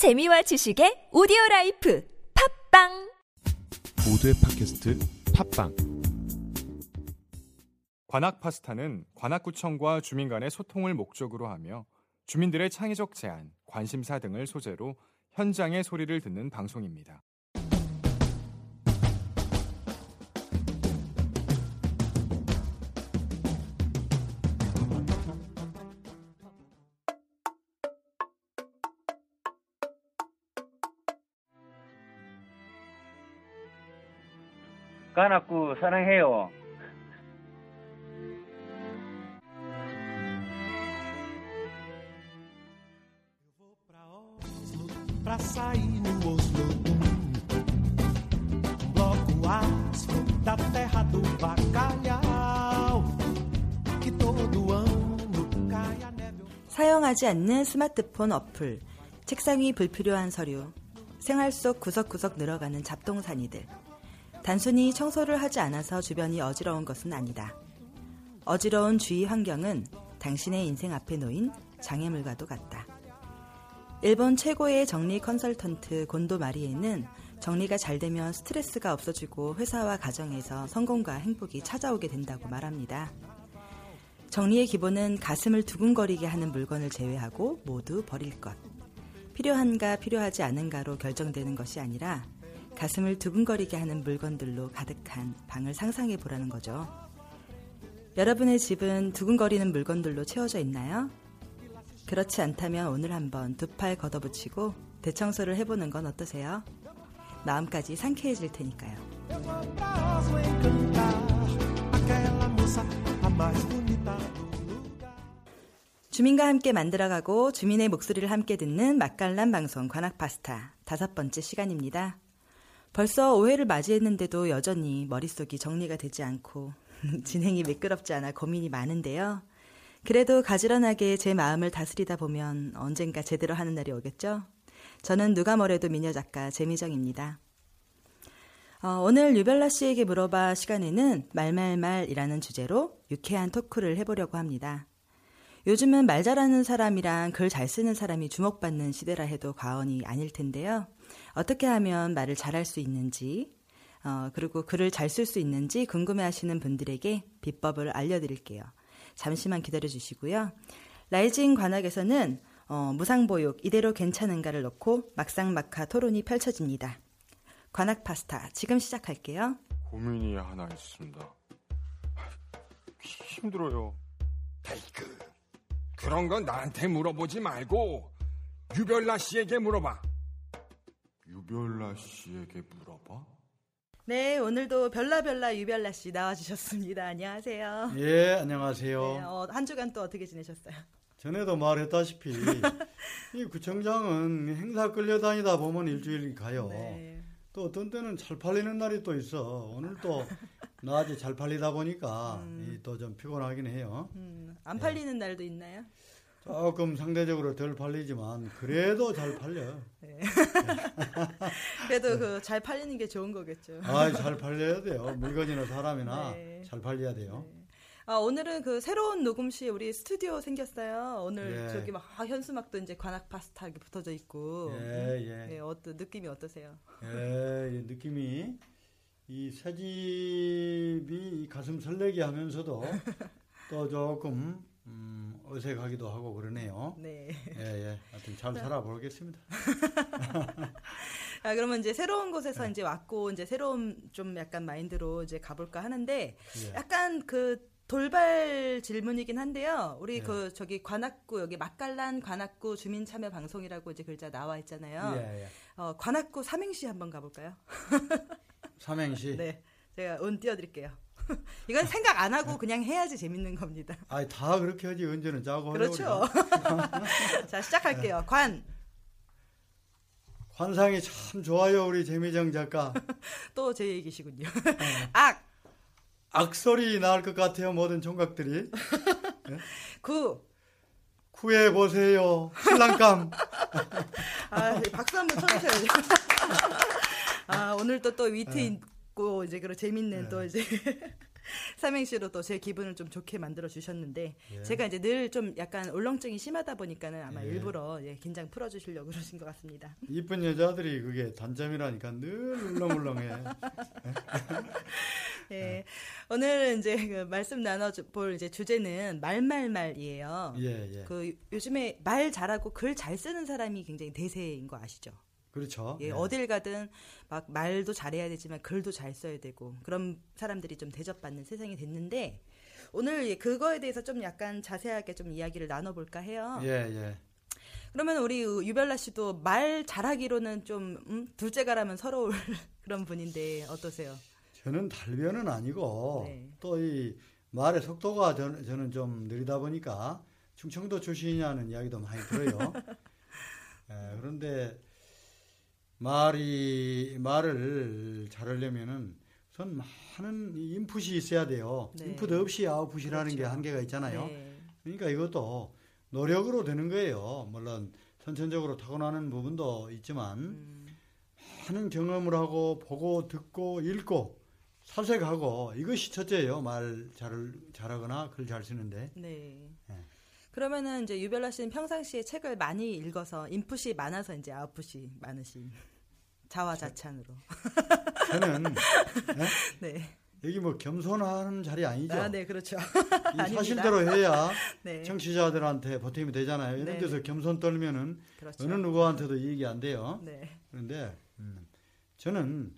재미와 지식의 오디오 life 팟빵 모두의 팟캐스트 팟빵 관악 파스타는 관악구청과 주민 간의 소통을 목적으로 하며 주민들의 창의적 제안, 관심사 등을 소재로 현장의 소리를 듣는 방송입니다. 관악구 사랑해요. pra sair no Oslo Bloco aço da terra do bacalhau Que todo ano cai a neve 사용하지 않는 스마트폰 어플, 책상 위 불필요한 서류, 생활 속 구석구석 늘어가는 잡동사니들. 단순히 청소를 하지 않아서 주변이 어지러운 것은 아니다. 어지러운 주위 환경은 당신의 인생 앞에 놓인 장애물과도 같다. 일본 최고의 정리 컨설턴트 곤도 마리에는 정리가 잘 되면 스트레스가 없어지고 회사와 가정에서 성공과 행복이 찾아오게 된다고 말합니다. 정리의 기본은 가슴을 두근거리게 하는 물건을 제외하고 모두 버릴 것. 필요한가 필요하지 않은가로 결정되는 것이 아니라 가슴을 두근거리게 하는 물건들로 가득한 방을 상상해 보라는 거죠. 여러분의 집은 두근거리는 물건들로 채워져 있나요? 그렇지 않다면 오늘 한번 두 팔 걷어붙이고 대청소를 해보는 건 어떠세요? 마음까지 상쾌해질 테니까요. 주민과 함께 만들어가고 주민의 목소리를 함께 듣는 맛깔난 방송 관악 파스타 다섯 번째 시간입니다. 벌써 5회를 맞이했는데도 여전히 머릿속이 정리가 되지 않고 진행이 매끄럽지 않아 고민이 많은데요. 그래도 가지런하게 제 마음을 다스리다 보면 언젠가 제대로 하는 날이 오겠죠? 저는 누가 뭐래도 미녀 작가 재미정입니다. 어, 오늘 유별나 씨에게 물어봐 시간에는 말말말이라는 주제로 유쾌한 토크를 해보려고 합니다. 요즘은 말 잘하는 사람이랑 글 잘 쓰는 사람이 주목받는 시대라 해도 과언이 아닐 텐데요. 어떻게 하면 말을 잘할 수 있는지, 어, 그리고 글을 잘 쓸 수 있는지 궁금해 하시는 분들에게 비법을 알려드릴게요. 잠시만 기다려 주시고요. 라이징 관악에서는 어, 무상보육 이대로 괜찮은가를 놓고 막상막하 토론이 펼쳐집니다. 관악 파스타 지금 시작할게요. 고민이 하나 있습니다. 힘들어요. 에이그 그런 건 나한테 물어보지 말고 유별나 씨에게 물어봐. 유별나 씨에게 물어봐? 네, 오늘도 별나별나 유별나 씨 나와주셨습니다. 안녕하세요. 예, 안녕하세요. 네, 어, 한 주간 또 어떻게 지내셨어요? 전에도 말했다시피 이 구청장은 행사 끌려다니다 보면 일주일 가요. 네. 또 어떤 때는 잘 팔리는 날이 또 있어. 오늘 또 낮에 잘 팔리다 보니까 또좀 피곤하긴 해요. 음, 안 팔리는 날도 있나요? 조금 상대적으로 덜 팔리지만 그래도 잘 팔려. 그래도 그잘 팔리는 게 좋은 거겠죠. 아, 잘 팔려야 돼요. 물건이나 사람이나 네. 잘 팔려야 돼요. 아, 오늘은 그 새로운 녹음실 우리 스튜디오 생겼어요. 오늘 예. 저기 막 아, 현수막도 이제 관악 파스타 이렇게 붙어져 있고. 예, 예. 네, 어떤 느낌이 어떠세요? 예, 이 느낌이 이 새집이 이 가슴 설레게 하면서도 또 조금 음, 어색하기도 하고 그러네요. 네. 예, 예. 하여튼 잘 살아보겠습니다. 아, 그러면 이제 새로운 곳에서 이제 왔고 이제 새로운 좀 약간 마인드로 이제 가볼까 하는데 예. 약간 그 돌발 질문이긴 한데요. 우리 예. 그 저기 관악구 여기 맛깔난 관악구 주민 참여 방송이라고 이제 글자 나와 있잖아요. 예, 예. 어, 관악구 삼행시 한번 가볼까요? 삼행시. 네, 제가 운 띄워드릴게요. 이건 생각 안 하고 그냥 해야지 재밌는 겁니다. 아이, 다 그렇게 하지. 언제는 짜고 하려고 그렇죠. 자 시작할게요. 관. 환상이 참 좋아요, 우리 재미정 작가. 또 제 얘기시군요. 네. 악. 악소리 나올 것 같아요, 모든 총각들이. 구. 구해 보세요. 신랑감. 아, 박수 한번 쳐주셔야죠. 아, 오늘 또또 위트 있고 이제 그런 재밌는 또 이제 삼행시로 또 제 기분을 좀 좋게 만들어 주셨는데 예. 제가 이제 늘 좀 약간 울렁증이 심하다 보니까는 아마 예. 일부러 예, 긴장 풀어 주시려고 그러신 것 같습니다. 이쁜 여자들이 그게 단점이라니까 늘 울렁울렁해. 예. 오늘은 이제 그 말씀 나눠 볼 이제 주제는 말말말이에요. 예, 예. 그 요즘에 말 잘하고 글 잘 쓰는 사람이 굉장히 대세인 거 아시죠? 그렇죠. 예, 어딜 가든 막 말도 잘해야 되지만 글도 잘 써야 되고 그런 사람들이 좀 대접받는 세상이 됐는데 오늘 예, 그거에 대해서 좀 약간 자세하게 좀 이야기를 나눠볼까 해요. 예, 예. 그러면 우리 유별나 씨도 말 잘하기로는 좀 음, 둘째가라면 서러울 그런 분인데 어떠세요? 저는 달변은 아니고 네. 또이 말의 속도가 저는, 저는 좀 느리다 보니까 충청도 출신이냐는 이야기도 많이 들어요. 예, 그런데 말이 말을 잘하려면은 우선 많은 이 인풋이 있어야 돼요. 네. 인풋 없이 아웃풋이라는 게 그렇죠. 한계가 있잖아요. 네. 그러니까 이것도 노력으로 되는 거예요. 물론 선천적으로 타고나는 부분도 있지만 음, 많은 경험을 하고 보고 듣고 읽고 살색하고 이것이 첫째예요. 말 잘, 잘하거나 글 잘 쓰는데. 네. 예. 그러면은 이제 유별나 씨는 평상시에 책을 많이 읽어서 인풋이 많아서 이제 아웃풋이 많으신 자화자찬으로. 저는 네. 여기 뭐 겸손하는 자리 아니죠. 아, 네, 그렇죠. 사실대로 해야 네. 청취자들한테 보탬이 되잖아요. 이런 네. 데서 겸손 떨면은 그렇죠. 어느 누구한테도 이익이 안 돼요. 네. 그런데 음, 저는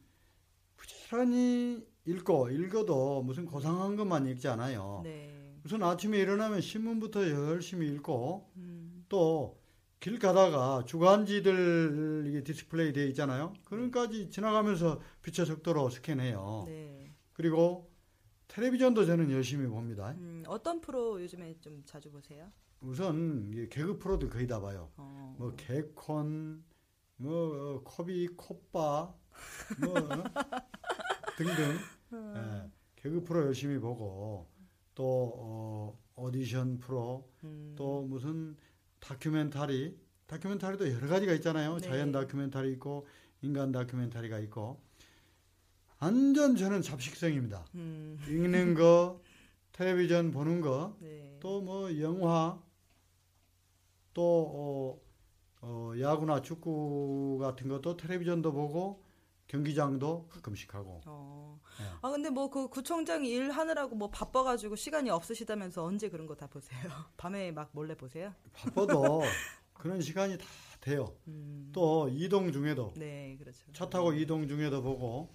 부지런히 읽고 읽어도 무슨 고상한 것만 읽지 않아요. 네. 우선 아침에 일어나면 신문부터 열심히 읽고 음, 또길 가다가 주간지들 이게 디스플레이 되어 있잖아요. 그런 것까지 지나가면서 빛의 속도로 스캔해요. 네. 그리고 텔레비전도 저는 열심히 봅니다. 음, 어떤 프로 요즘에 좀 자주 보세요? 우선 개그 프로도 거의 다 봐요. 어. 뭐 개콘, 뭐 어, 코빅, 콧바, 뭐 어? 등등 예, 개그 프로 열심히 보고 또 어, 오디션 프로 음, 또 무슨 다큐멘터리 다큐멘터리도 여러 가지가 있잖아요. 네. 자연 다큐멘터리 있고 인간 다큐멘터리가 있고 완전 저는 잡식성입니다. 음, 읽는 거, 텔레비전 보는 거, 네. 또뭐 영화, 또 어, 어, 야구나 축구 같은 것도 텔레비전도 보고 경기장도 가끔씩 하고. 어. 예. 아 근데 뭐 그 구청장 일 하느라고 뭐 바빠가지고 시간이 없으시다면서 언제 그런 거 다 보세요? 밤에 막 몰래 보세요? 바빠도 그런 시간이 다 돼요. 음, 또 이동 중에도 네, 그렇죠. 차 타고 이동 중에도 보고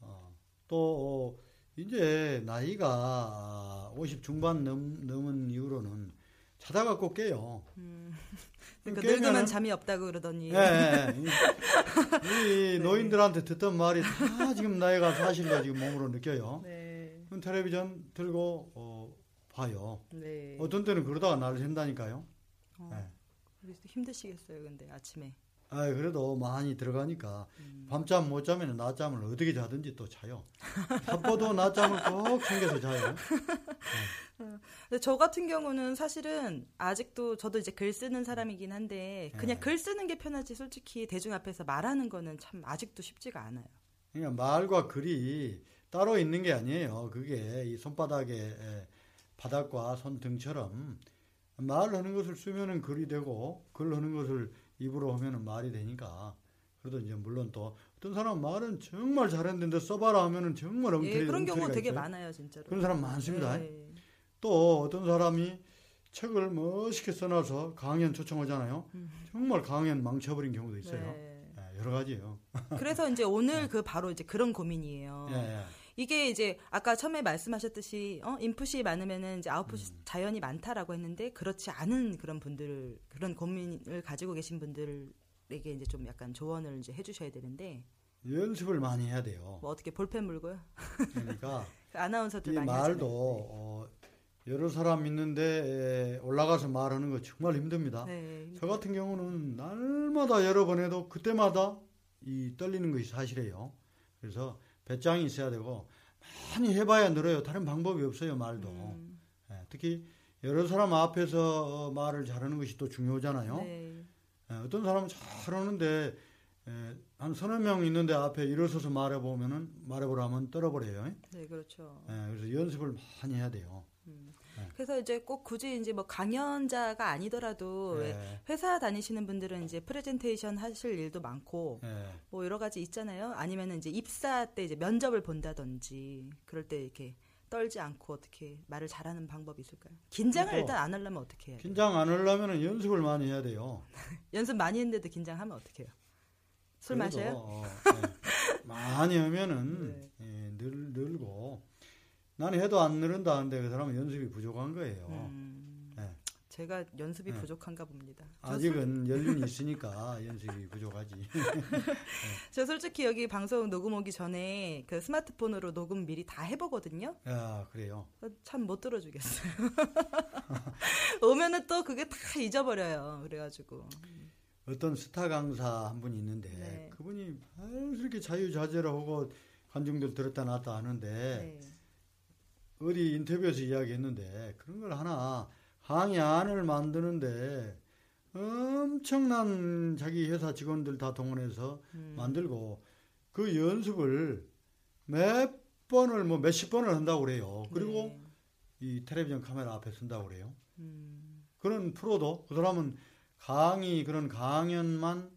어, 또 어, 이제 나이가 50 중반 넘, 넘은 이후로는 자다가 꼭 깨요. 음, 그러니까 늙으면 잠이 없다고 그러더니. 예, 예. 이, 이 노인들한테 듣던 말이 다 지금 나이가 사실로 지금 몸으로 느껴요. 네, 그럼 텔레비전 들고 어, 봐요. 네. 어떤 때는 그러다가 날 샌다니까요. 어, 예. 그래서 힘드시겠어요, 근데 아침에. 아, 그래도 많이 들어가니까 음. 밤잠 못 자면 낮잠을 어떻게 자든지 또 자요. 바빠도 낮잠을 꼭 챙겨서 자요. 근데 저 같은 경우는 사실은 아직도 저도 이제 글 쓰는 사람이긴 한데 그냥 네. 글 쓰는 게 편하지 솔직히 대중 앞에서 말하는 거는 참 아직도 쉽지가 않아요. 그러니까 말과 글이 따로 있는 게 아니에요. 그게 이 손바닥에 에, 바닥과 손등처럼 말하는 것을 쓰면은 글이 되고 글 하는 것을 입으로 하면은 말이 되니까. 그래도 이제 물론 또 어떤 사람 말은 정말 잘했는데 써봐라 하면은 정말 엉터리 예, 그런 경우 되게 있어요. 많아요, 진짜로. 그런 사람 많습니다. 네. 또 어떤 사람이 책을 멋있게 써놔서 강연 초청하잖아요. 정말 강연 망쳐버린 경우도 있어요. 네. 예, 여러 가지요. 그래서 이제 오늘 그 바로 이제 그런 고민이에요. 예, 예. 이게 이제 아까 처음에 말씀하셨듯이 어, 인풋이 많으면은 이제 아웃풋이 음. 자연히 많다라고 했는데 그렇지 않은 그런 분들 그런 고민을 가지고 계신 분들에게 이제 좀 약간 조언을 이제 해주셔야 되는데 연습을 많이 해야 돼요. 뭐 어떻게 볼펜 물고요? 그러니까 그 아나운서들 이 많이 말도 하잖아요. 어, 여러 사람 있는데 에, 올라가서 말하는 거 정말 힘듭니다. 네. 저 같은 경우는 날마다 여러 번 해도 그때마다 이 떨리는 것이 사실이에요. 그래서 배짱이 있어야 되고 많이 해봐야 늘어요. 다른 방법이 없어요 말도. 음, 예, 특히 여러 사람 앞에서 어, 말을 잘하는 것이 또 중요하잖아요. 네. 예, 어떤 사람은 잘하는데 에, 한 서너 명 있는데 앞에 일어서서 말해보면은 말해보라면 떨어버려요. 네, 그렇죠. 예, 그래서 연습을 많이 해야 돼요. 그래서 이제 꼭 굳이 이제 뭐 강연자가 아니더라도 왜 예, 회사 다니시는 분들은 이제 프레젠테이션 하실 일도 많고 예. 뭐 여러 가지 있잖아요. 아니면은 이제 입사 때 이제 면접을 본다든지 그럴 때 이렇게 떨지 않고 어떻게 말을 잘하는 방법이 있을까요? 긴장을 일단 안 하려면 어떻게 해요? 긴장 안 하려면 연습을 많이 해야 돼요. 연습 많이 했는데도 긴장하면 어떻게 해요? 술 그래도, 마셔요? 어, 예. 많이 하면은 네. 예, 늘, 늘고 나는 해도 안 늘은다 하는데 그 사람은 연습이 부족한 거예요. 음, 예. 제가 연습이 네. 부족한가 봅니다. 저 아직은 연륜이 있으니까 연습이 부족하지. 저 솔직히 여기 방송 녹음 오기 전에 그 스마트폰으로 녹음 미리 다 해보거든요. 야, 그래요. 참 못 들어주겠어요. 오면은 또 그게 다 잊어버려요. 그래가지고. 어떤 스타 강사 한 분이 있는데 네. 그분이 이렇게 자유자재로 하고 관중들 들었다 놨다 하는데 네. 어디 인터뷰에서 이야기했는데 그런 걸 하나 강의 안을 만드는데 엄청난 자기 회사 직원들 다 동원해서 음. 만들고 그 연습을 몇 번을 뭐 몇십 번을 한다고 그래요. 그리고 네. 이 텔레비전 카메라 앞에 쓴다고 그래요. 음. 그런 프로도 그 사람은 강의 그런 강연만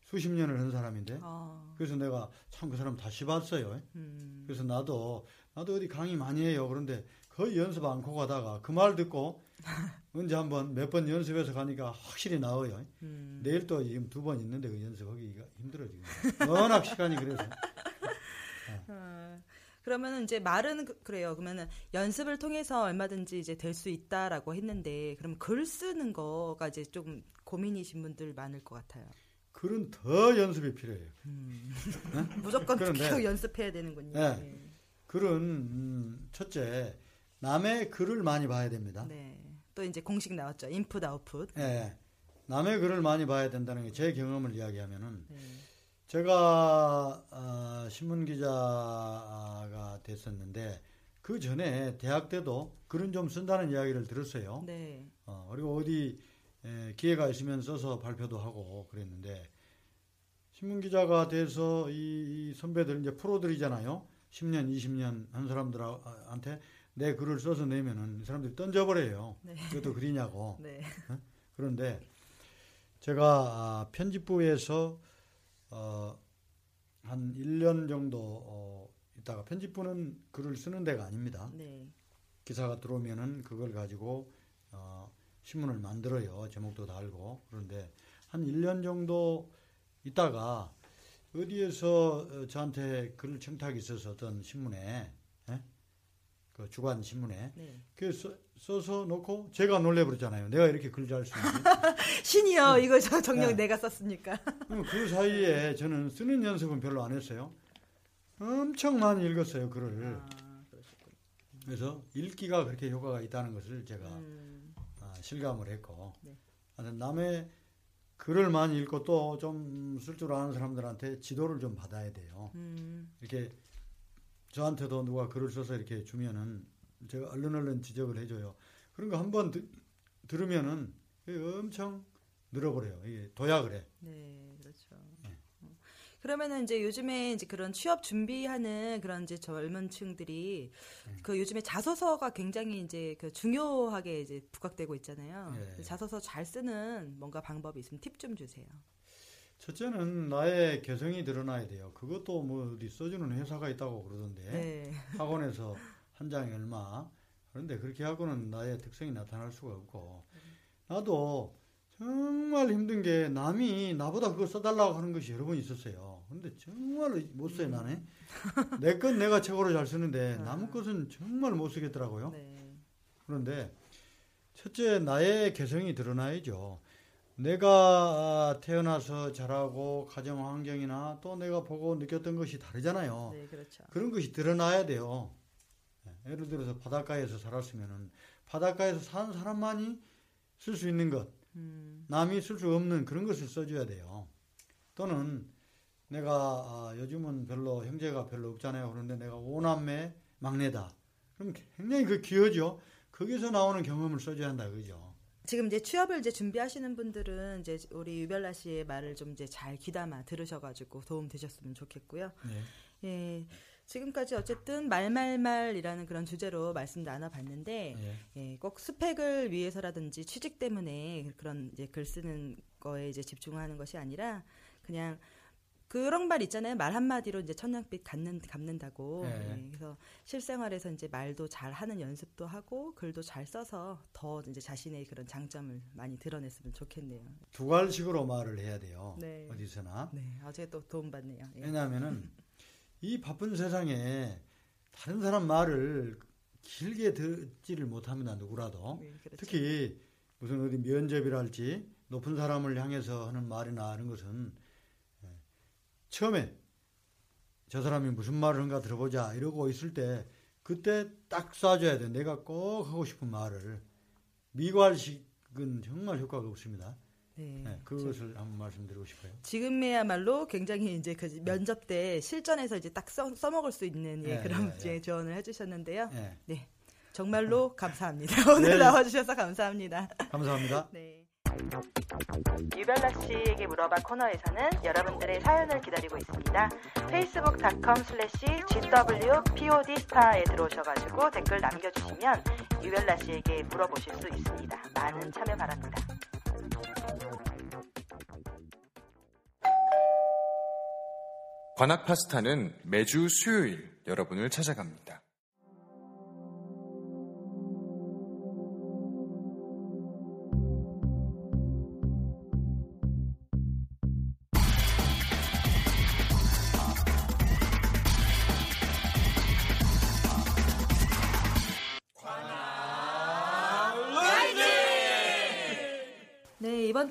수십 년을 한 사람인데 아, 그래서 내가 참 그 사람 다시 봤어요. 음. 그래서 나도 나도 어디 강의 많이 해요. 그런데 거의 연습 않고 가다가 그 말 듣고 언제 한번 몇 번 연습해서 가니까 확실히 나와요. 음. 내일 또 지금 두 번 있는데 그 연습하기가 힘들어 지금. 워낙 시간이 그래서 아, 그러면은 이제 말은 그- 그래요. 그러면은 연습을 통해서 얼마든지 이제 될 수 있다라고 했는데 그럼 글 쓰는 거가 이제 좀 고민이신 분들 많을 것 같아요. 글은 더 연습이 필요해요. 무조건 그런데- 계속 연습해야 되는군요. 네. 네. 글은 음, 첫째 남의 글을 많이 봐야 됩니다. 네. 또 이제 공식 나왔죠. 인풋 아웃풋. 예. 남의 글을 많이 봐야 된다는 게 제 경험을 이야기하면은 네. 제가 어, 신문 기자가 됐었는데 그 전에 대학 때도 글은 좀 쓴다는 이야기를 들었어요. 네. 어, 그리고 어디 에, 기회가 있으면 써서 발표도 하고 그랬는데 신문 기자가 돼서 이, 이 선배들 이제 프로들이잖아요. 10년, 20년 한 사람들한테 내 글을 써서 내면은 이 사람들이 던져버려요. 네. 이것도 글이냐고. 네. 그런데 제가 아, 편집부에서 어, 한 1년 정도 어, 있다가 편집부는 글을 쓰는 데가 아닙니다. 네. 기사가 들어오면은 그걸 가지고 어, 신문을 만들어요. 제목도 달고. 그런데 한 1년 정도 있다가 어디에서 어, 저한테 글 청탁이 있어서 어떤 신문에 예? 그 주간 신문에 네. 그 써, 써서 놓고 제가 놀래버렸잖아요. 내가 이렇게 글 잘 쓰는지. 신이요. 이거 저 정녕 네. 내가 썼으니까. 그럼 그 사이에 저는 쓰는 연습은 별로 안 했어요. 엄청 많이 읽었어요, 글을. 아. 그래서 읽기가 그렇게 효과가 있다는 것을 제가 음, 아, 실감을 했고. 네. 남의 글을 많이 읽고 또 좀 쓸 줄 아는 사람들한테 지도를 좀 받아야 돼요. 음, 이렇게 저한테도 누가 글을 써서 이렇게 주면은 제가 얼른 얼른 지적을 해줘요. 그런 거 한번 들으면은 엄청 늘어버려요. 이게 도약을 해. 네. 어. 그러면은 이제 요즘에 이제 그런 취업 준비하는 그런 이제 젊은 층들이 네. 그 요즘에 자소서가 굉장히 이제 그 중요하게 이제 부각되고 있잖아요. 네. 그 자소서 잘 쓰는 뭔가 방법이 있으면 팁 좀 주세요. 첫째는 나의 개성이 드러나야 돼요. 그것도 뭐 써주는 회사가 있다고 그러던데 네. 학원에서 한 장에 얼마 그런데 그렇게 하고는 나의 특성이 나타날 수가 없고 나도 정말 힘든 게 남이 나보다 그거 써달라고 하는 것이 여러 번 있었어요. 근데 정말 못 써요 나는. 내 건 내가 최고로 잘 쓰는데 남의 것은 정말 못 쓰겠더라고요. 네. 그런데 첫째 나의 개성이 드러나야죠. 내가 아, 태어나서 자라고 가정 환경이나 또 내가 보고 느꼈던 것이 다르잖아요. 네, 그렇죠. 그런 것이 드러나야 돼요. 예, 예를 들어서 바닷가에서 살았으면은 바닷가에서 사는 사람만이 쓸 수 있는 것, 음, 남이 쓸 수 없는 그런 것을 써줘야 돼요. 또는 내가 아, 요즘은 별로 형제가 별로 없잖아요. 그런데 내가 오남매 막내다. 그럼 굉장히 그 귀하죠. 거기서 나오는 경험을 써줘야 한다 그죠. 지금 이제 취업을 이제 준비하시는 분들은 이제 우리 유별나 씨의 말을 좀 이제 잘 귀담아 들으셔가지고 도움 되셨으면 좋겠고요. 예. 예. 지금까지 어쨌든 말말말이라는 그런 주제로 말씀 나눠봤는데 예. 예, 꼭 스펙을 위해서라든지 취직 때문에 그런 이제 글 쓰는 거에 이제 집중하는 것이 아니라 그냥 그런 말 있잖아요. 말 한마디로 이제 천냥빛 갚는, 갚는다고. 예. 예, 그래서 실생활에서 이제 말도 잘 하는 연습도 하고 글도 잘 써서 더 이제 자신의 그런 장점을 많이 드러냈으면 좋겠네요. 두괄식으로 말을 해야 돼요. 네. 어디서나. 네, 어제 또 도움받네요. 예. 왜냐하면은 이 바쁜 세상에 다른 사람 말을 길게 듣지를 못합니다. 누구라도. 네, 그렇죠. 특히 무슨 어디 면접이랄지 높은 사람을 향해서 하는 말이나 하는 것은 예, 처음에 저 사람이 무슨 말을 하는가 들어보자 이러고 있을 때 그때 딱 쏴줘야 돼. 내가 꼭 하고 싶은 말을 미괄식은 정말 효과가 없습니다. 네, 네, 그것을 한번 말씀드리고 싶어요. 지금에야말로 굉장히 이제 그 면접 때 실전에서 이제 딱 써, 써먹을 수 있는 예, 예, 그런 예, 이제 예. 조언을 해주셨는데요. 네, 네, 정말로 감사합니다. 오늘 네. 나와주셔서 감사합니다. 감사합니다. 네. 유별나 씨에게 물어봐 코너에서는 여러분들의 사연을 기다리고 있습니다. facebook.com slash gwpod스타에 들어오셔가지고 댓글 남겨주시면 유별나 씨에게 물어보실 수 있습니다. 많은 참여 바랍니다. 관악 파스타는 매주 수요일 여러분을 찾아갑니다.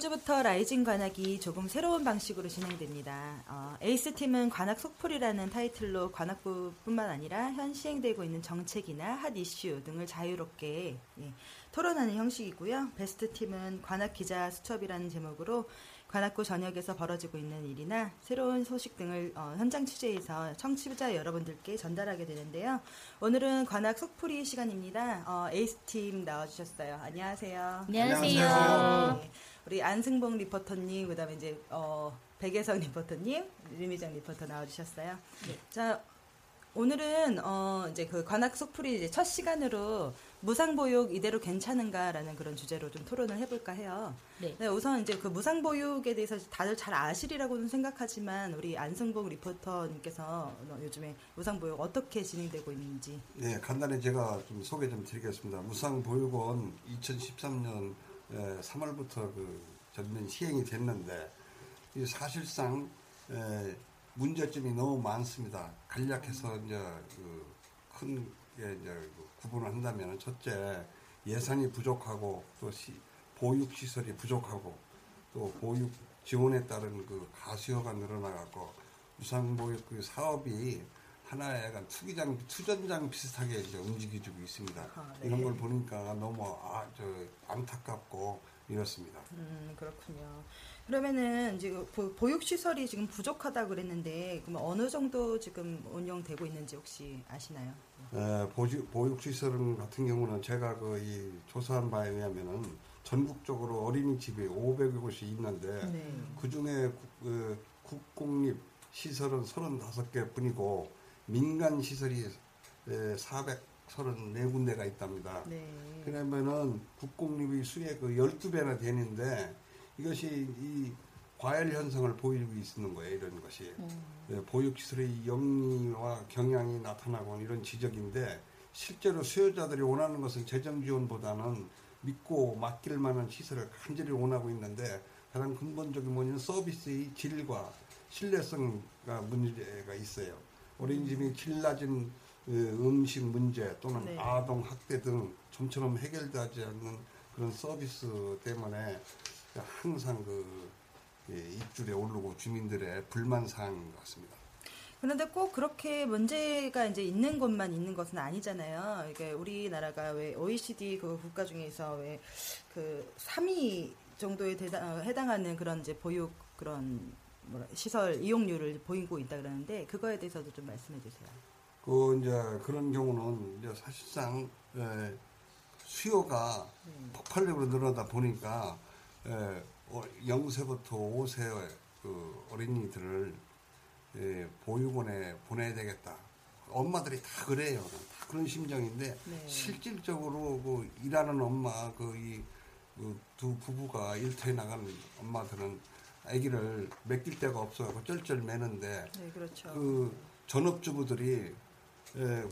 주부터 rising 관악이 조금 새로운 방식으로 진행됩니다. 어, 에이스팀은 관악 속풀이라는 타이틀로 관악구뿐만 아니라 현 시행되고 있는 정책이나 hot issue 등을 자유롭게 예, 토론하는 형식이고요. 베스트팀은 관악 기자 수첩이라는 제목으로 관악구 전역에서 벌어지고 있는 일이나 새로운 소식 등을 어, 현장 취재해서 청취자 여러분들께 전달하게 되는데요. 오늘은 관악 속풀이 시간입니다. 어, 에이스팀 나와주셨어요. 안녕하세요. 안녕하세요. 네, 우리 안승봉 리포터님, 그다음에 이제 어, 백예성 리포터님, 류미정 리포터 나와주셨어요. 자, 오늘은 어, 이제 그 관악 속풀이 이제 첫 시간으로 무상보육 이대로 괜찮은가라는 그런 주제로 좀 토론을 해볼까 해요. 네. 네, 우선 이제 그 무상보육에 대해서 다들 잘 아시리라고는 생각하지만 우리 안승봉 리포터님께서 요즘에 무상보육 어떻게 진행되고 있는지. 네, 간단히 제가 좀 소개 좀 드리겠습니다. 무상보육원 2013년 3월부터 그 전면 시행이 됐는데 이 사실상 에, 문제점이 너무 많습니다. 간략해서 이제 그큰 이제 그 구분을 한다면 첫째 예산이 부족하고 또 시, 보육 시설이 부족하고 또 보육 지원에 따른 그 가수요가 늘어나갖고 무상보육 그 사업이 하나의 약간 투기장, 투전장 비슷하게 이제 움직여지고 있습니다. 아, 네. 이런 걸 보니까 너무 아, 저, 안타깝고 이렇습니다. 음, 그렇군요. 그러면은 지금 보- 보육 시설이 지금 부족하다 그랬는데 그럼 어느 정도 지금 운영되고 있는지 혹시 아시나요? 에, 보육, 보육시설 같은 경우는 제가 그 이 조사한 바에 의하면은 전국적으로 어린이집이 500여 곳이 있는데 네. 그 중에 그, 국공립 시설은 35개 뿐이고 민간 시설이 434군데가 있답니다. 네. 그러면은 국공립의 수의 그 12배나 되는데 이것이 이 과열 현상을 보이고 있는 거예요, 이런 것이. 예, 보육시설의 영리와 경향이 나타나고 이런 지적인데 실제로 수요자들이 원하는 것은 재정 지원보다는 믿고 맡길 만한 시설을 간절히 원하고 있는데 가장 근본적인 뭐냐면 서비스의 질과 신뢰성가 문제가 있어요. 어린이집이 질 낮은 어, 음식 문제 또는 네. 아동 학대 등 좀처럼 해결되지 않는 그런 서비스 때문에 항상 그 예, 입줄에 오르고 주민들의 불만 사항인 것 같습니다. 그런데 꼭 그렇게 문제가 이제 있는 것만 있는 것은 아니잖아요. 이게 우리나라가 왜 OECD 그 국가 중에서 왜 그 3위 정도에 대다, 어, 해당하는 그런 이제 보육 그런 뭐라, 시설 이용률을 보이고 있다 그러는데 그거에 대해서도 좀 말씀해 주세요. 그 이제 그런 경우는 이제 사실상 에, 수요가 폭발적으로 늘어나다 보니까 에, 어, 0세부터 5세 그 어린이들을 예, 보육원에 보내야 되겠다. 엄마들이 다 그래요. 다 그런 심정인데 실질적으로 그 일하는 엄마 그이두 부부가 일터에 나가는 엄마들은 아기를 맡길 데가 없어서 쩔쩔 매는데 네, 그렇죠. 그 전업주부들이 예,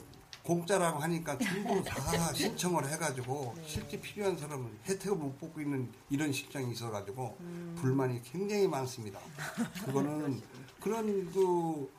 공짜라고 하니까 전부 다 신청을 해가지고 실제 필요한 사람은 혜택을 못 받고 있는 이런 실정이 있어가지고 불만이 굉장히 많습니다. 그거는 그런 그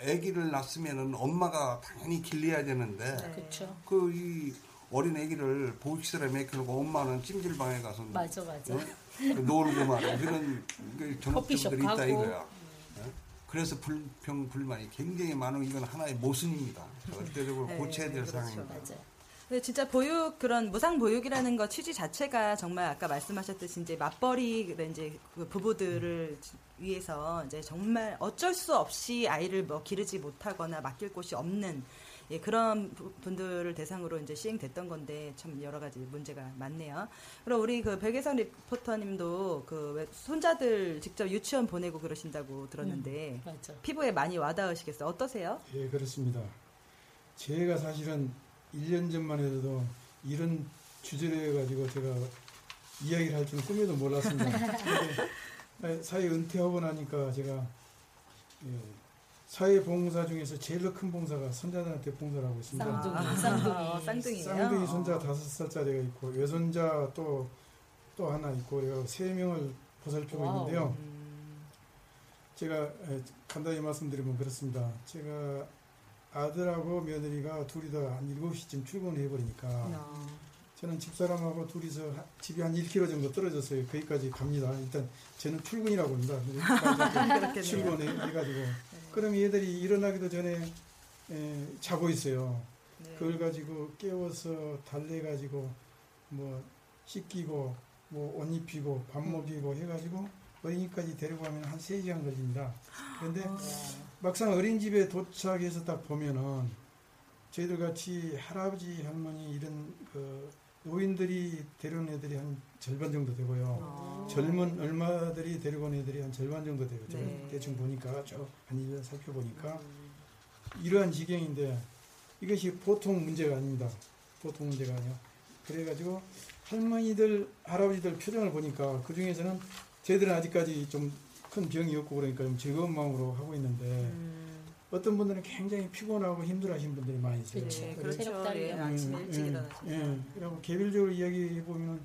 아기를 낳았으면은 엄마가 당연히 길러야 되는데 그렇죠. 그이 어린 아기를 보육시설에 맡겨놓고 엄마는 찜질방에 가서 맞아, 맞아. 어? 놀고 말이야 그런 그 커피숍 전업주부들이 있다. 이거야. 어? 그래서 불평 불만이 굉장히 많은 이건 하나의 모순입니다. 절대적으로 네, 고쳐야 될 그렇죠. 상황입니다. 맞아요. 근데 진짜 보육 그런 무상 보육이라는 거 취지 자체가 정말 아까 말씀하셨듯이 이제 맞벌이 이제 그 부부들을 위해서 이제 정말 어쩔 수 없이 아이를 뭐 기르지 못하거나 맡길 곳이 없는 예, 그런 부- 분들을 대상으로 이제 시행됐던 건데 참 여러 가지 문제가 많네요. 그럼 우리 그 백예성 리포터님도 그왜 손자들 직접 유치원 보내고 그러신다고 들었는데 맞아. 피부에 많이 와닿으시겠어요? 어떠세요? 예, 그렇습니다. 제가 사실은 1년 전만 해도 이런 주제를 가지고 제가 이야기를 할 줄은 꿈에도 몰랐습니다. 사회 은퇴하고 나니까 제가 예, 사회 봉사 중에서 제일 큰 봉사가 손자들한테 봉사를 하고 있습니다. 쌍둥이, 아, 쌍둥이. 어, 쌍둥이에요. 쌍둥이 손자 어. 다섯 살짜리가 있고 외손자 또 또 하나 있고 세 명을 보살피고 wow. 있는데요. 음, 제가 에, 간단히 말씀드리면 그렇습니다. 제가 아들하고 며느리가 둘이 다 한 7시쯤 출근을 해버리니까 어. 저는 집사람하고 둘이서 하- 집이 한 1km 정도 떨어졌어요. 거기까지 갑니다. 일단 저는 출근이라고 합니다. 출근해 해가지고 그럼 얘들이 일어나기도 전에 에, 자고 있어요. 네. 그걸 가지고 깨워서 달래가지고 뭐 씻기고 뭐 옷 입히고 밥 먹이고 해가지고 어린이까지 데리고 가면 한 3시간 걸립니다. 그런데 막상 어린이집에 도착해서 딱 보면은 저희들 같이 할아버지 할머니 이런 그 노인들이 데려온 애들이 한 절반 정도 되고요. 어. 젊은 얼마들이 데리고 온 애들이 한 절반 정도 돼요. 제가 네. 대충 보니까 쭉한 1년 살펴보니까 이러한 지경인데 이것이 보통 문제가 아닙니다. 보통 문제가 아니요. 그래가지고 할머니들, 할아버지들 표정을 보니까 그 중에서는 저희들은 아직까지 좀 큰 병이 없고 그러니까 좀 즐거운 마음으로 하고 있는데 음, 어떤 분들은 굉장히 피곤하고 힘들어하시는 분들이 많이 있어요. 그리고 체력 그렇죠. 딸이 예, 음, 아침 음, 일찍 음, 일어나셔서. 예. 그리고 개별적으로 이야기해 보면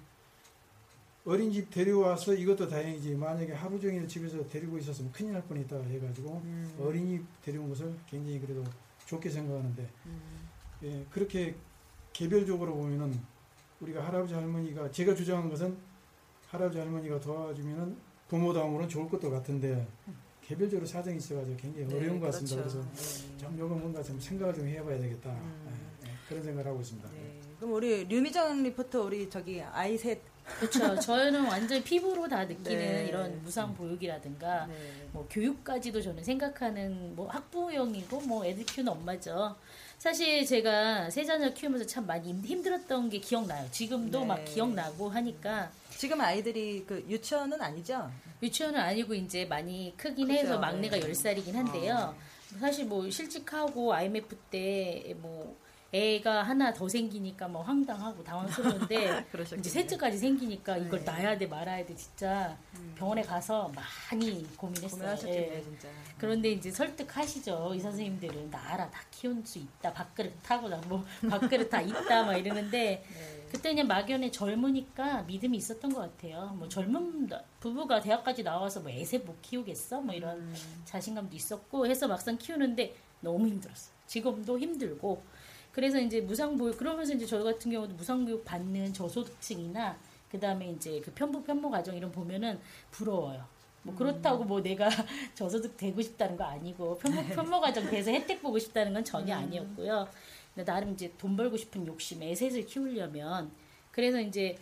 어린이집 데려와서 이것도 다행이지 만약에 하루 종일 집에서 데리고 있었으면 큰일 날 뻔했다 해가지고 음. 어린이 데려온 것을 굉장히 그래도 좋게 생각하는데 음. 예, 그렇게 개별적으로 보면은 우리가 할아버지 할머니가 제가 주장한 것은 할아버지 할머니가 도와주면은 부모다움으로는 좋을 것도 같은데 개별적으로 사정이 있어가지고 굉장히 네, 어려운 것 같습니다. 그렇죠. 그래서 네. 좀 요거 뭔가 좀 생각을 좀 해봐야 되겠다 음. 예, 예, 그런 생각을 하고 있습니다. 네. 그럼 우리 류미정 리포터 우리 저기 아이 셋 그렇죠. 저는 완전 피부로 다 느끼는 네. 이런 무상 보육이라든가 네. 뭐 교육까지도 저는 생각하는 뭐 학부형이고 뭐 애들 키우는 엄마죠. 사실 제가 세 자녀 키우면서 참 많이 힘- 힘들었던 게 기억나요. 지금도 네. 막 기억나고 하니까 지금 아이들이 그 유치원은 아니죠? 유치원은 아니고 이제 많이 크긴 그죠. 해서 막내가 네. 아. 10살이긴 한데요. 사실 뭐 실직하고 IMF 때뭐 애가 하나 더 생기니까 뭐 황당하고 당황스러운데. 이제 셋째까지 생기니까 이걸 네. 낳아야 돼 말아야 돼 진짜 병원에 가서 많이 고민했어요. 고민하셨겠네요, 예. 진짜. 그런데 이제 설득하시죠. 이 선생님들은 나 알아 다 키울 수 있다. 밥그릇 타고 나뭐 밥그릇 다 있다 막 이러는데 네. 그때 그냥 막연히 젊으니까 믿음이 있었던 것 같아요. 뭐 젊은 부부가 대학까지 나와서 뭐 애새 못 키우겠어? 뭐 이런 음. 자신감도 있었고 해서 막상 키우는데 너무 힘들었어요. 지금도 힘들고 그래서 이제 무상보육 그러면서 이제 저 같은 경우도 무상보육 받는 저소득층이나 그 다음에 이제 그 편부 편모 가정 이런 보면은 부러워요. 뭐 그렇다고 뭐 내가 저소득 되고 싶다는 거 아니고 편모 편모 가정 돼서 혜택 보고 싶다는 건 전혀 아니었고요. 근데 나름 이제 돈 벌고 싶은 욕심, 애셋을 키우려면 그래서 이제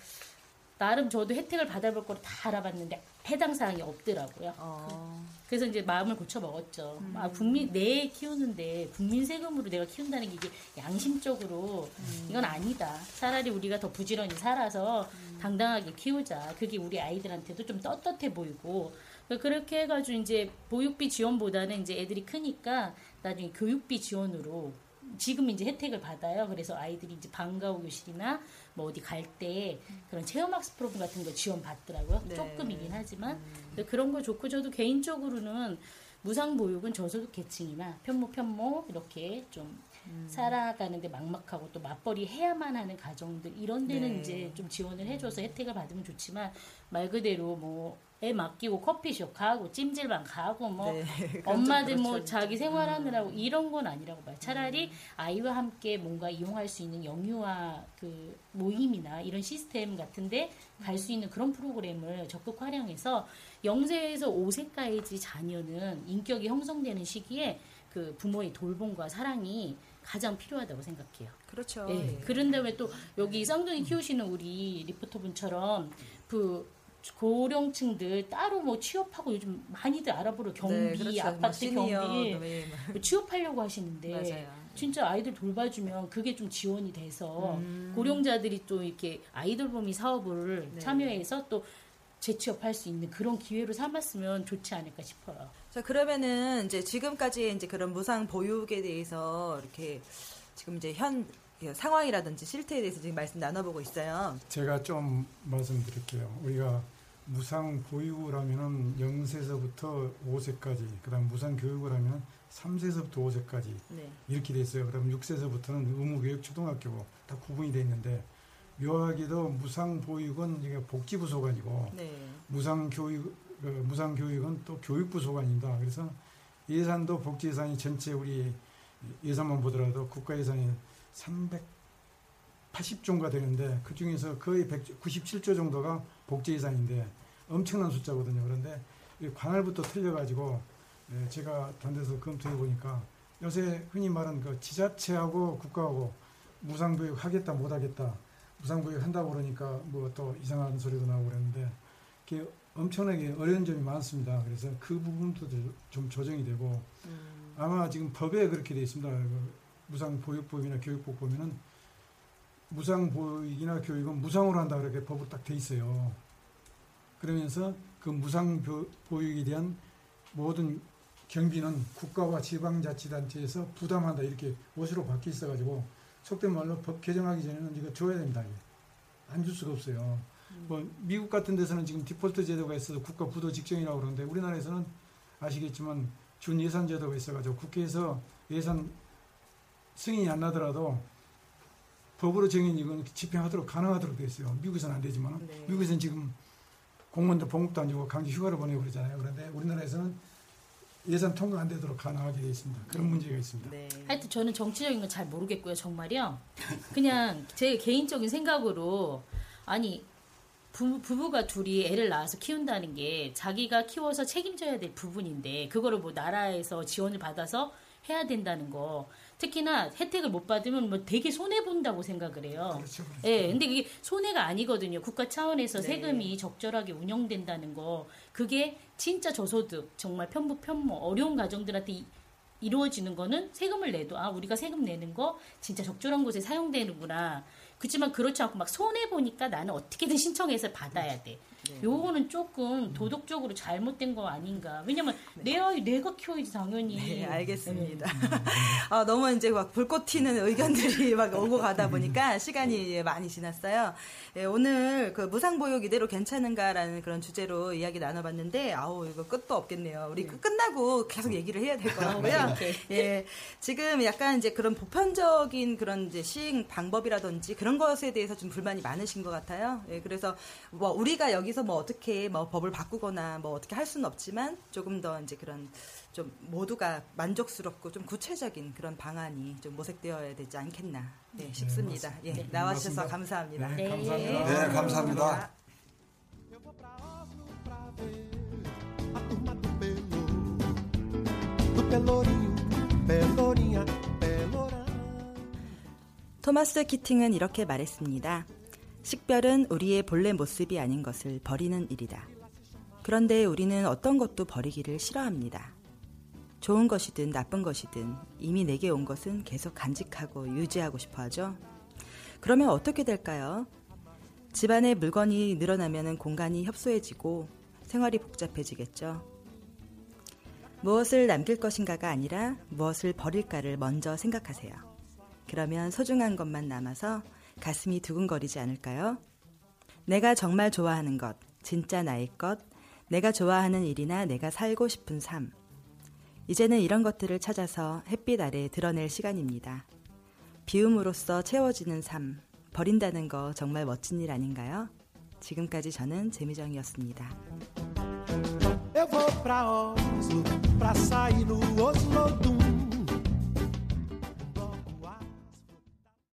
나름 저도 혜택을 받아볼 거를 다 알아봤는데 해당 사항이 없더라고요. 어. 그래서 이제 마음을 고쳐 먹었죠. 음. 아, 국민, 내 키우는데 국민 세금으로 내가 키운다는 게 이게 양심적으로 음. 이건 아니다. 차라리 우리가 더 부지런히 살아서 음. 당당하게 키우자. 그게 우리 아이들한테도 좀 떳떳해 보이고. 그렇게 해가지고 이제 보육비 지원보다는 이제 애들이 크니까 나중에 교육비 지원으로 지금 이제 혜택을 받아요. 그래서 아이들이 이제 방과후 교실이나 뭐 어디 갈 때 그런 체험학습 프로그램 같은 거 지원 받더라고요. 네. 조금이긴 하지만 근데 그런 거 좋고 저도 개인적으로는 무상 보육은 저소득 계층이나 편모 편모 이렇게 좀 살아가는데 막막하고 또 맞벌이 해야만 하는 가정들 이런 데는 네. 이제 좀 지원을 해줘서 혜택을 받으면 좋지만 말 그대로 뭐 애 맡기고 커피숍 가고 찜질방 가고 뭐 네, 엄마들 좀뭐 그렇죠. 자기 생활하느라고 이런 건 아니라고 봐요. 차라리 아이와 함께 뭔가 이용할 수 있는 영유아 그 모임이나 이런 시스템 같은데 갈 수 있는 그런 프로그램을 적극 활용해서 0세에서 5세까지 자녀는 인격이 형성되는 시기에 그 부모의 돌봄과 사랑이 가장 필요하다고 생각해요. 그렇죠. 예. 예. 그런 다음에 또 여기 쌍둥이 키우시는 우리 리포터분처럼 그 고령층들 따로 뭐 취업하고 요즘 많이들 알아보러 경비, 네, 그렇죠. 뭐 아파트 시니어, 경비 네, 뭐 취업하려고 하시는데 맞아요. 진짜 아이들 돌봐주면 그게 좀 지원이 돼서 음. 고령자들이 또 이렇게 아이돌 보미 사업을 네. 참여해서 또 재취업할 수 있는 그런 기회로 삼았으면 좋지 않을까 싶어요. 자, 그러면은 이제 지금까지 이제 그런 무상 보육에 대해서 이렇게 지금 이제 현 상황이라든지 실태에 대해서 지금 말씀 나눠보고 있어요. 제가 좀 말씀드릴게요. 우리가 무상 보육을 하면은 0세서부터 5세까지, 그다음 무상 교육을 하면 3세서부터 5세까지 네. 이렇게 돼 있어요. 그럼 6세서부터는 의무교육 초등학교고 다 구분이 돼 있는데 묘하게도 무상 보육은 이게 복지부 소관이고 네. 무상 교육 어, 무상 교육은 또 교육부 소관입니다. 그래서 예산도 복지 예산이 전체 우리 예산만 보더라도 국가 예산이 380조가 되는데 그 중에서 거의 197조 정도가 복지 예산인데 엄청난 숫자거든요. 그런데 이 관할부터 틀려가지고 예, 제가 단데서 검토해 보니까 요새 흔히 말하는 그 지자체하고 국가하고 무상보육 하겠다 못하겠다 무상보육 한다고 그러니까 뭐 또 이상한 소리도 나오고 그랬는데 이게 엄청나게 어려운 점이 많습니다. 그래서 그 부분도 좀 조정이 되고 아마 지금 법에 그렇게 되어 있습니다. 그 무상보육법이나 교육법 보면은 무상 보육이나 교육은 무상으로 한다 그렇게 법으로 딱 돼 있어요. 그러면서 그 무상 보육에 대한 모든 경비는 국가와 지방자치단체에서 부담한다 이렇게 옷으로 바뀌어 있어가지고 속된 말로 법 개정하기 전에는 이거 줘야 된다. 안 줄 수가 없어요. 뭐 미국 같은 데서는 지금 디폴트 제도가 있어서 국가 부도 직전이라고 그러는데 우리나라에서는 아시겠지만 준 예산 제도가 있어가지고 국회에서 예산 승인이 안 나더라도 법으로 정인 이건 집행하도록 가능하도록 돼 있어요. 미국에서는 안 되지만 네. 미국에서는 지금 공무원들 봉급도 안 주고 강제 휴가를 보내고 그러잖아요. 그런데 우리나라에서는 예산 통과 안 되도록 가능하게 돼 있습니다. 그런 문제가 있습니다. 네. 하여튼 저는 정치적인 건 잘 모르겠고요, 정말요. 그냥 제 개인적인 생각으로 아니 부, 부부가 둘이 애를 낳아서 키운다는 게 자기가 키워서 책임져야 될 부분인데 그거를 뭐 나라에서 지원을 받아서 해야 된다는 거 특히나 혜택을 못 받으면 뭐 되게 손해 본다고 생각을 해요. 그렇죠. 그렇죠. 예, 근데 그게 손해가 아니거든요. 국가 차원에서 네. 세금이 적절하게 운영된다는 거. 그게 진짜 저소득, 정말 편부 편모, 어려운 가정들한테 이, 이루어지는 거는 세금을 내도 아 우리가 세금 내는 거 진짜 적절한 곳에 사용되는구나. 그렇지만 그렇지 않고 막 손해 보니까 나는 어떻게든 신청해서 받아야 돼. 네. 요거는 조금 도덕적으로 잘못된 거 아닌가. 왜냐면 내 아이 내가 키워야지 당연히. 네, 알겠습니다. 아, 너무 이제 막 불꽃 튀는 의견들이 막 오고 가다 보니까 시간이 많이 지났어요. 예, 오늘 그 무상보육 이대로 괜찮은가라는 그런 주제로 이야기 나눠봤는데, 아우, 이거 끝도 없겠네요. 우리 끝- 끝나고 계속 얘기를 해야 될 것 같고요. 예, 지금 약간 이제 그런 보편적인 그런 이제 시행 방법이라든지 그런 것에 대해서 좀 불만이 많으신 것 같아요. 예, 그래서 뭐 우리가 여기 서 뭐 어떻게 뭐 법을 바꾸거나 뭐 어떻게 할 수는 없지만 조금 더 이제 그런 좀 모두가 만족스럽고 좀 구체적인 그런 방안이 좀 모색되어야 되지 않겠나 네, 싶습니다. 예, 네, 나와주셔서 맞습니다. 감사합니다. 네, 감사합니다. 네, 감사합니다. Pelourinha, Pelourão. 토마스 키팅은 이렇게 말했습니다. 식별은 우리의 본래 모습이 아닌 것을 버리는 일이다. 그런데 우리는 어떤 것도 버리기를 싫어합니다. 좋은 것이든 나쁜 것이든 이미 내게 온 것은 계속 간직하고 유지하고 싶어 하죠. 그러면 어떻게 될까요? 집안에 물건이 늘어나면 공간이 협소해지고 생활이 복잡해지겠죠. 무엇을 남길 것인가가 아니라 무엇을 버릴까를 먼저 생각하세요. 그러면 소중한 것만 남아서 가슴이 두근거리지 않을까요? 내가 정말 좋아하는 것, 진짜 나의 것, 내가 좋아하는 일이나 내가 살고 싶은 삶. 이제는 이런 것들을 찾아서 햇빛 아래 드러낼 시간입니다. 비움으로써 채워지는 삶, 버린다는 거 정말 멋진 일 아닌가요? 지금까지 저는 재미정이었습니다. Eu vou pra Oslo pra sair no